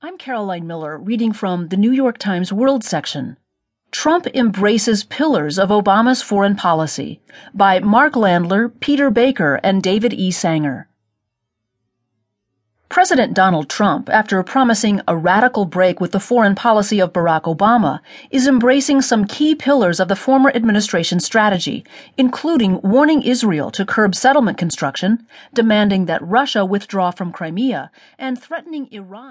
I'm Caroline Miller, reading from the New York Times World section. Trump embraces pillars of Obama's foreign policy by Mark Landler, Peter Baker, and David E. Sanger. President Donald Trump, after promising a radical break with the foreign policy of Barack Obama, is embracing some key pillars of the former administration's strategy, including warning Israel to curb settlement construction, demanding that Russia withdraw from Crimea, and threatening Iran.